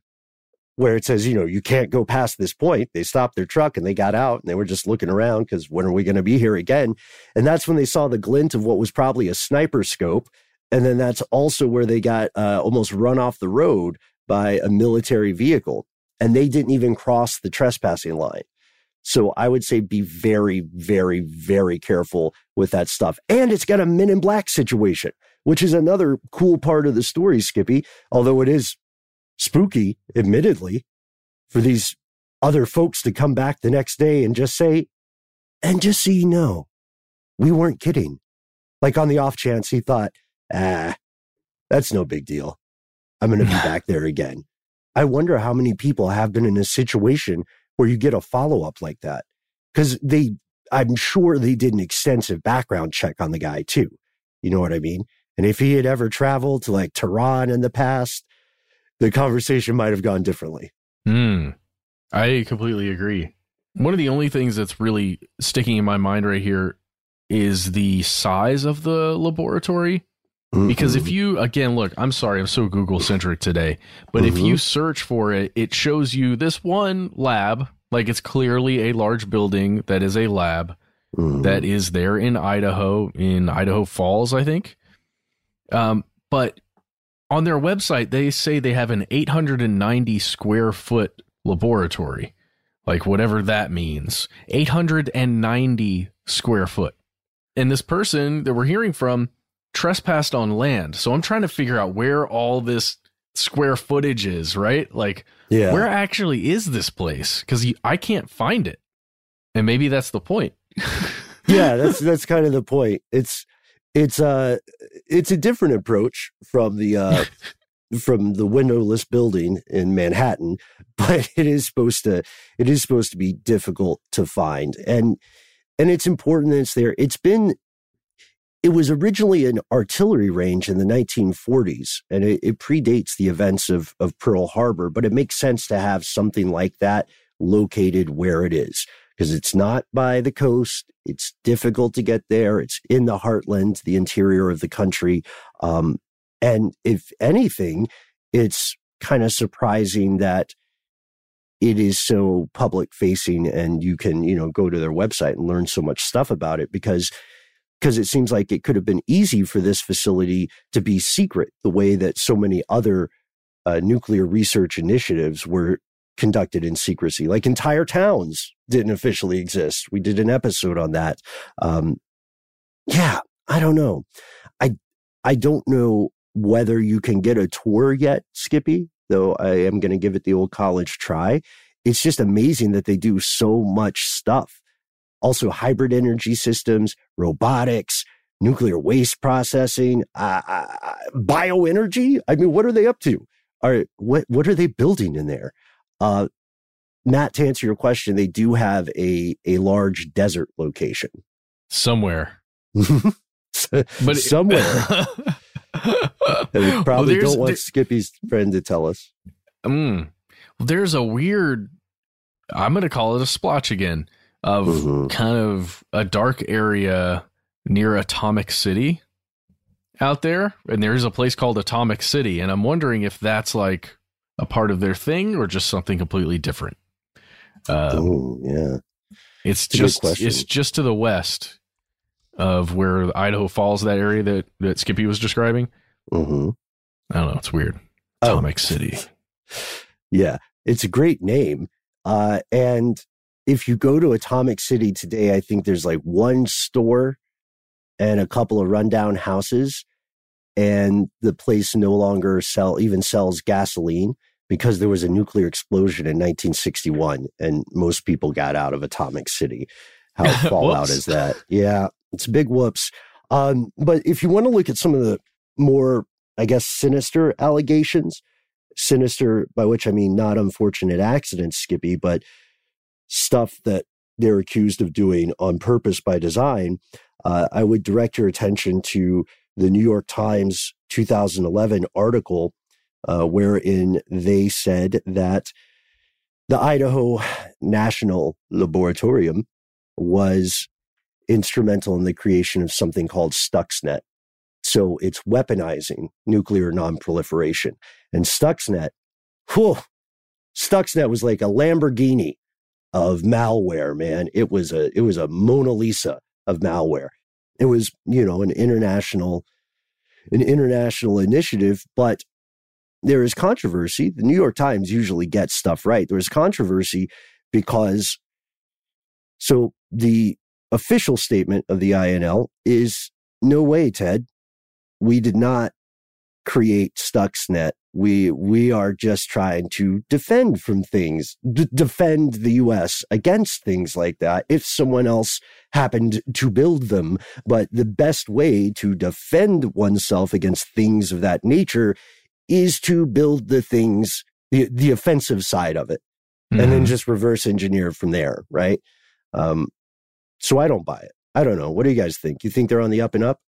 where it says, you know, you can't go past this point. They stopped their truck and they got out and they were just looking around because when are we going to be here again? And that's when they saw the glint of what was probably a sniper scope and then that's also where they got uh, almost run off the road by a military vehicle. And they didn't even cross the trespassing line. So I would say be very, very, very careful with that stuff. And it's got a men in black situation, which is another cool part of the story, Skippy, although it is spooky, admittedly, for these other folks to come back the next day and just say, and just so you know, we weren't kidding. Like on the off chance he thought, ah, that's no big deal. I'm going to be back there again. I wonder how many people have been in a situation where you get a follow up like that. Cause they, I'm sure they did an extensive background check on the guy too. You know what I mean? And if he had ever traveled to like Tehran in the past, the conversation might have gone differently. Hmm. I completely agree. One of the only things that's really sticking in my mind right here is the size of the laboratory. Because if mm-hmm. you, again, look, I'm sorry, I'm so Google centric today, but if you mm-hmm. search for it, it shows you this one lab, like it's clearly a large building that is a lab mm-hmm. that is there in Idaho, in Idaho Falls, I think. Um, but on their website, they say they have an 890 square foot laboratory, like whatever that means. 890 square foot. And this person that we're hearing from trespassed on land. So I'm trying to figure out where all this square footage is, right? Like, Yeah. where actually is this place? Because I can't find it. And maybe that's the point. yeah, that's that's kind of the point. It's it's uh it's a different approach from the uh from the windowless building in Manhattan, but it is supposed to it is supposed to be difficult to find. And and it's important that it's there. It's been it was originally an artillery range in the 1940s, and it, it predates the events of, of Pearl Harbor, but it makes sense to have something like that located where it is because it's not by the coast. It's difficult to get there. It's in the heartland, the interior of the country. Um, and if anything, it's kind of surprising that it is so public facing and you can, you know, go to their website and learn so much stuff about it because because it seems like it could have been easy for this facility to be secret the way that so many other uh, nuclear research initiatives were conducted in secrecy. Like entire towns didn't officially exist. We did an episode on that. Um, yeah, I don't know. I I don't know whether you can get a tour yet, Skippy. Though I am going to give it the old college try. It's just amazing that they do so much stuff. Also, hybrid energy systems, robotics, nuclear waste processing, uh, uh, bioenergy. I mean, what are they up to? Are what what are they building in there? Uh, Matt, to answer your question, they do have a a large desert location somewhere. but somewhere. we probably there's- don't want there- Skippy's friend to tell us. Mm. Well, there's a weird, I'm going to call it a splotch again, of Mm-hmm. kind of a dark area near Atomic City out there. And there's a place called Atomic City. And I'm wondering if that's like a part of their thing or just something completely different. Um, oh, yeah. It's good just it's just to the west of where Idaho Falls, that area that, that Skippy was describing. Mm-hmm. I don't know. It's weird. Oh. Atomic City. Yeah, it's a great name. Uh, and if you go to Atomic City today, I think there's like one store and a couple of rundown houses, and the place no longer sell even sells gasoline because there was a nuclear explosion in 1961, and most people got out of Atomic City. How fallout is that? Yeah, it's big whoops. Um, but if you want to look at some of the more, I guess, sinister allegations, sinister by which I mean not unfortunate accidents, Skippy, but stuff that they're accused of doing on purpose by design, uh, I would direct your attention to the New York Times 2011 article uh, wherein they said that the Idaho National Laboratorium was instrumental in the creation of something called Stuxnet. So it's weaponizing nuclear nonproliferation. And Stuxnet, whew, Stuxnet was like a Lamborghini of malware, man. It was a it was a Mona Lisa of malware. It was, you know, an international an international initiative, but there is controversy. The New York Times usually gets stuff right. There is controversy because so the official statement of the INL is no way, Ted. We did not create Stuxnet. We we are just trying to defend from things, d- defend the U.S. against things like that. If someone else happened to build them, but the best way to defend oneself against things of that nature is to build the things, the, the offensive side of it, and then Mhm. just reverse engineer from there, right? Um, so I don't buy it. I don't know. What do you guys think? You think they're on the up and up?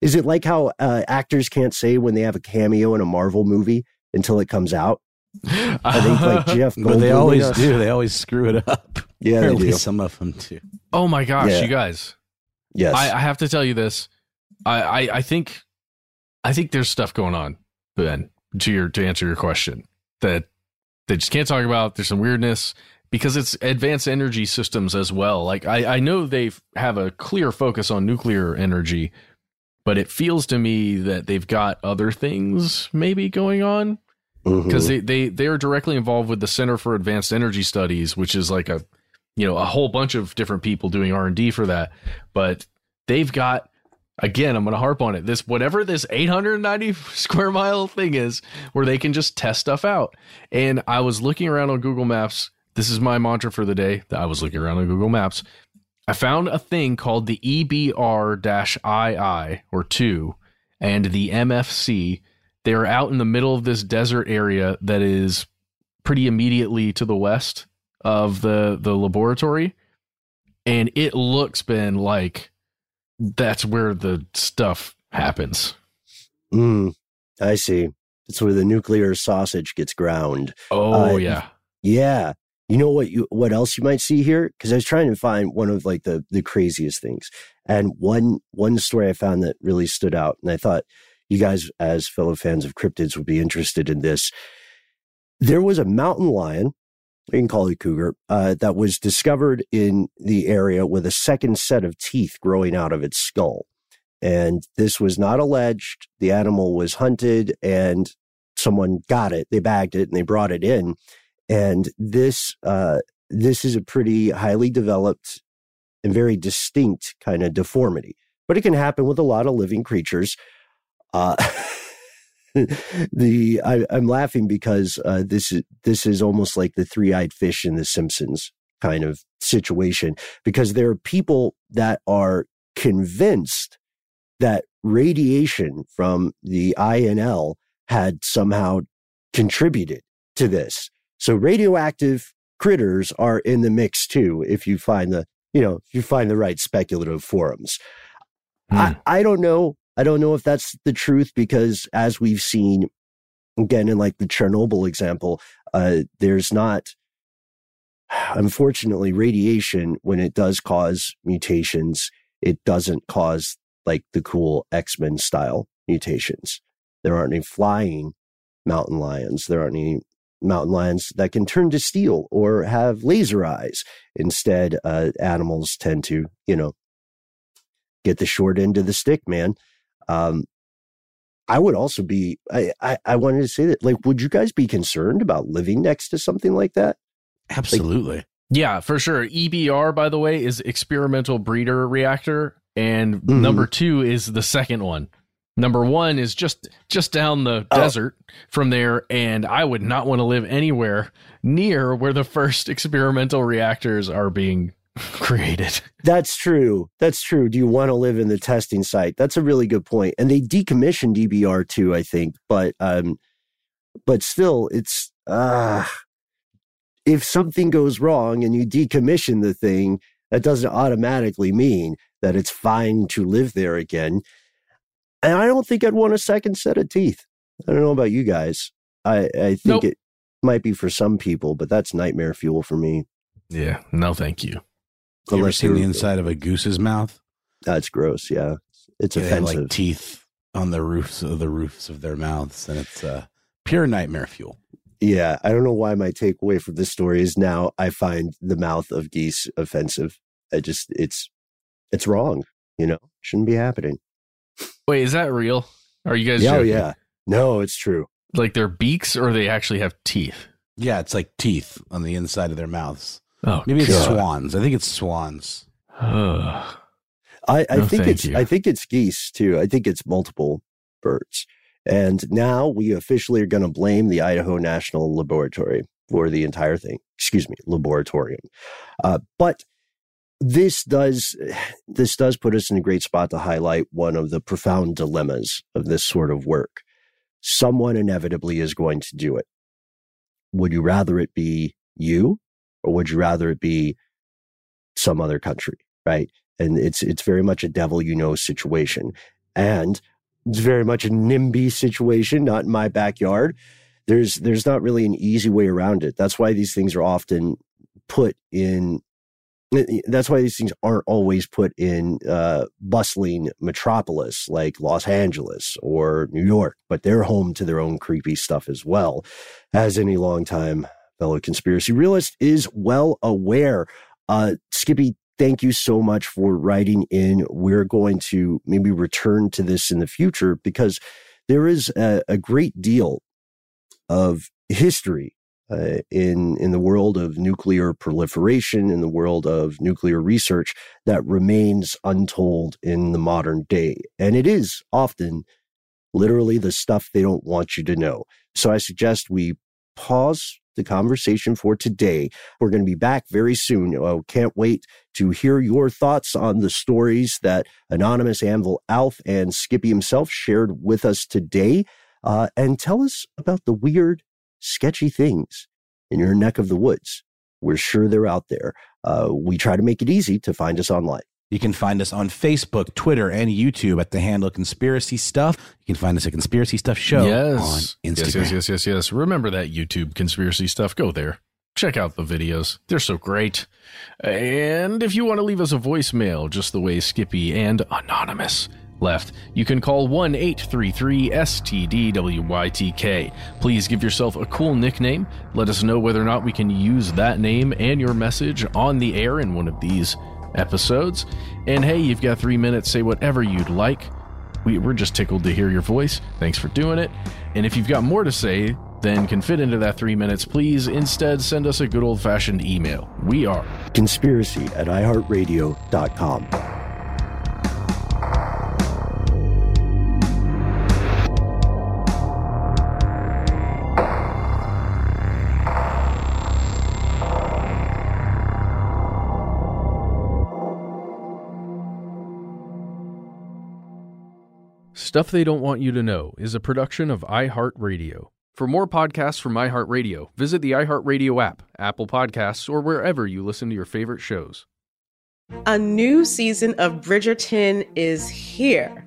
Is it like how uh, actors can't say when they have a cameo in a Marvel movie until it comes out? I think like Jeff, but they always us. do. They always screw it up. Yeah, they at least do. some of them do. Oh my gosh, Yeah. you guys. Yes. I, I have to tell you this. I, I, I think I think there's stuff going on, Ben, to your to answer your question that they just can't talk about. There's some weirdness because it's advanced energy systems as well. Like I, I know they have a clear focus on nuclear energy, but it feels to me that they've got other things maybe going on Mm-hmm. because they, they they are directly involved with the Center for Advanced Energy Studies, which is like a you know a whole bunch of different people doing R and D for that. But they've got again, I'm going to harp on it. This whatever this 890 square mile thing is, where they can just test stuff out. And I was looking around on Google Maps. This is my mantra for the day. That I was looking around on Google Maps. I found a thing called the EBR-II or two and the MFC. They are out in the middle of this desert area that is pretty immediately to the west of the the laboratory, and it looks been like that's where the stuff happens. Mm, I see. It's where the nuclear sausage gets ground. Oh Uh, yeah. Yeah. You know what you what else you might see here? Because I was trying to find one of like the the craziest things. And one one story I found that really stood out, and I thought you guys, as fellow fans of cryptids, would be interested in this. There was a mountain lion, we can call it cougar, uh, that was discovered in the area with a second set of teeth growing out of its skull. And this was not alleged. The animal was hunted and someone got it. They bagged it and they brought it in. And this, uh, this is a pretty highly developed and very distinct kind of deformity, but it can happen with a lot of living creatures. Uh, the I, I'm laughing because uh, this is this is almost like the three-eyed fish in The Simpsons kind of situation because there are people that are convinced that radiation from the INL had somehow contributed to this. So radioactive critters are in the mix too if you find the you know if you find the right speculative forums. I, I don't know. I don't know if that's the truth because as we've seen again in like the Chernobyl example, uh, there's not unfortunately radiation when it does cause mutations, it doesn't cause like the cool X-Men style mutations. There aren't any flying mountain lions. There aren't any mountain lions that can turn to steel or have laser eyes. Instead, uh, animals tend to, you know, get the short end of the stick, man. Um, I would also be, I, I, I wanted to say that, like, would you guys be concerned about living next to something like that? Absolutely. Yeah, for sure. EBR, by the way, is experimental breeder reactor, and Mhm. number two is the second one. Number one is just just down the desert from there, and I would not want to live anywhere near where the first experimental reactors are being created. That's true. That's true. Do you want to live in the testing site? That's a really good point. And they decommissioned EBR-II, I think. But um, but still, it's uh if something goes wrong and you decommission the thing, that doesn't automatically mean that it's fine to live there again. And I don't think I'd want a second set of teeth. I don't know about you guys. I I think Nope. it might be for some people, but that's nightmare fuel for me. Yeah, no, thank you. You ever Unless seen the inside of a goose's mouth? That's gross. Yeah, it's Yeah, they have, offensive. like teeth on the roofs of the roofs of their mouths, and it's uh, pure nightmare fuel. Yeah, I don't know why my takeaway from this story is now I find the mouth of geese offensive. I just it's it's wrong. You know, shouldn't be happening. Wait, is that real? Are you guys? Yeah, oh, joking? yeah. No, it's true. Like their beaks, or they actually have teeth? Yeah, it's like teeth on the inside of their mouths. Oh, Maybe it's swans. I think it's swans. I, I No, think it's you. I think it's geese too. I think it's multiple birds. And now we officially are going to blame the Idaho National Laboratory for the entire thing. Excuse me, laboratorium. Uh, but this does this does put us in a great spot to highlight one of the profound dilemmas of this sort of work. Someone inevitably is going to do it. Would you rather it be you, or would you rather it be some other country? Right? and it's it's very much a devil you know situation and it's very much a nimby situation not in my backyard there's there's not really an easy way around it. That's why these things are often put in that's why these things aren't always put in uh, bustling metropolis like Los Angeles or New York, but they're home to their own creepy stuff as well, as any longtime fellow conspiracy realist is well aware. Uh, Skippy, thank you so much for writing in. We're going to maybe return to this in the future because there is a, a great deal of history uh, in in the world of nuclear proliferation, in the world of nuclear research that remains untold in the modern day, and it is often literally the stuff they don't want you to know. So I suggest we pause the conversation for today. We're going to be back very soon. I can't wait to hear your thoughts on the stories that Anonymous Anvil Alf and Skippy himself shared with us today. Uh, and tell us about the weird sketchy things in your neck of the woods. We're sure they're out there. Uh, we try to make it easy to find us online. You can find us on Facebook, Twitter, and YouTube at the handle Conspiracy Stuff. You can find us at Conspiracy Stuff Show yes. on Instagram. Yes, yes, yes, yes, yes. Remember that YouTube Conspiracy Stuff. Go there. Check out the videos. They're so great. And if you want to leave us a voicemail, just the way Skippy and Anonymous left, you can call 1 833 STDWYTK. Please give yourself a cool nickname. Let us know whether or not we can use that name and your message on the air in one of these episodes. And hey, you've got three minutes, say whatever you'd like. We, we're just tickled to hear your voice. Thanks for doing it. And if you've got more to say than can fit into that three minutes, please instead send us a good old fashioned email. We are conspiracy at iHeartRadio.com. Stuff They Don't Want You to Know is a production of iHeartRadio. For more podcasts from iHeartRadio, visit the iHeartRadio app, Apple Podcasts, or wherever you listen to your favorite shows. A new season of Bridgerton is here.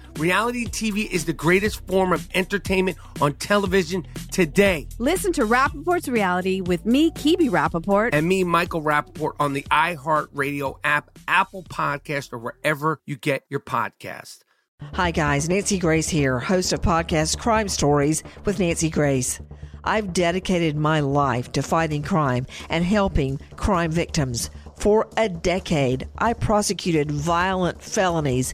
Reality TV is the greatest form of entertainment on television today. Listen to Rapaport's Reality with me, Kibi Rapaport. And me, Michael Rapaport, on the iHeartRadio app, Apple Podcast, or wherever you get your podcast. Hi, guys. Nancy Grace here, host of podcast Crime Stories with Nancy Grace. I've dedicated my life to fighting crime and helping crime victims. For a decade, I prosecuted violent felonies.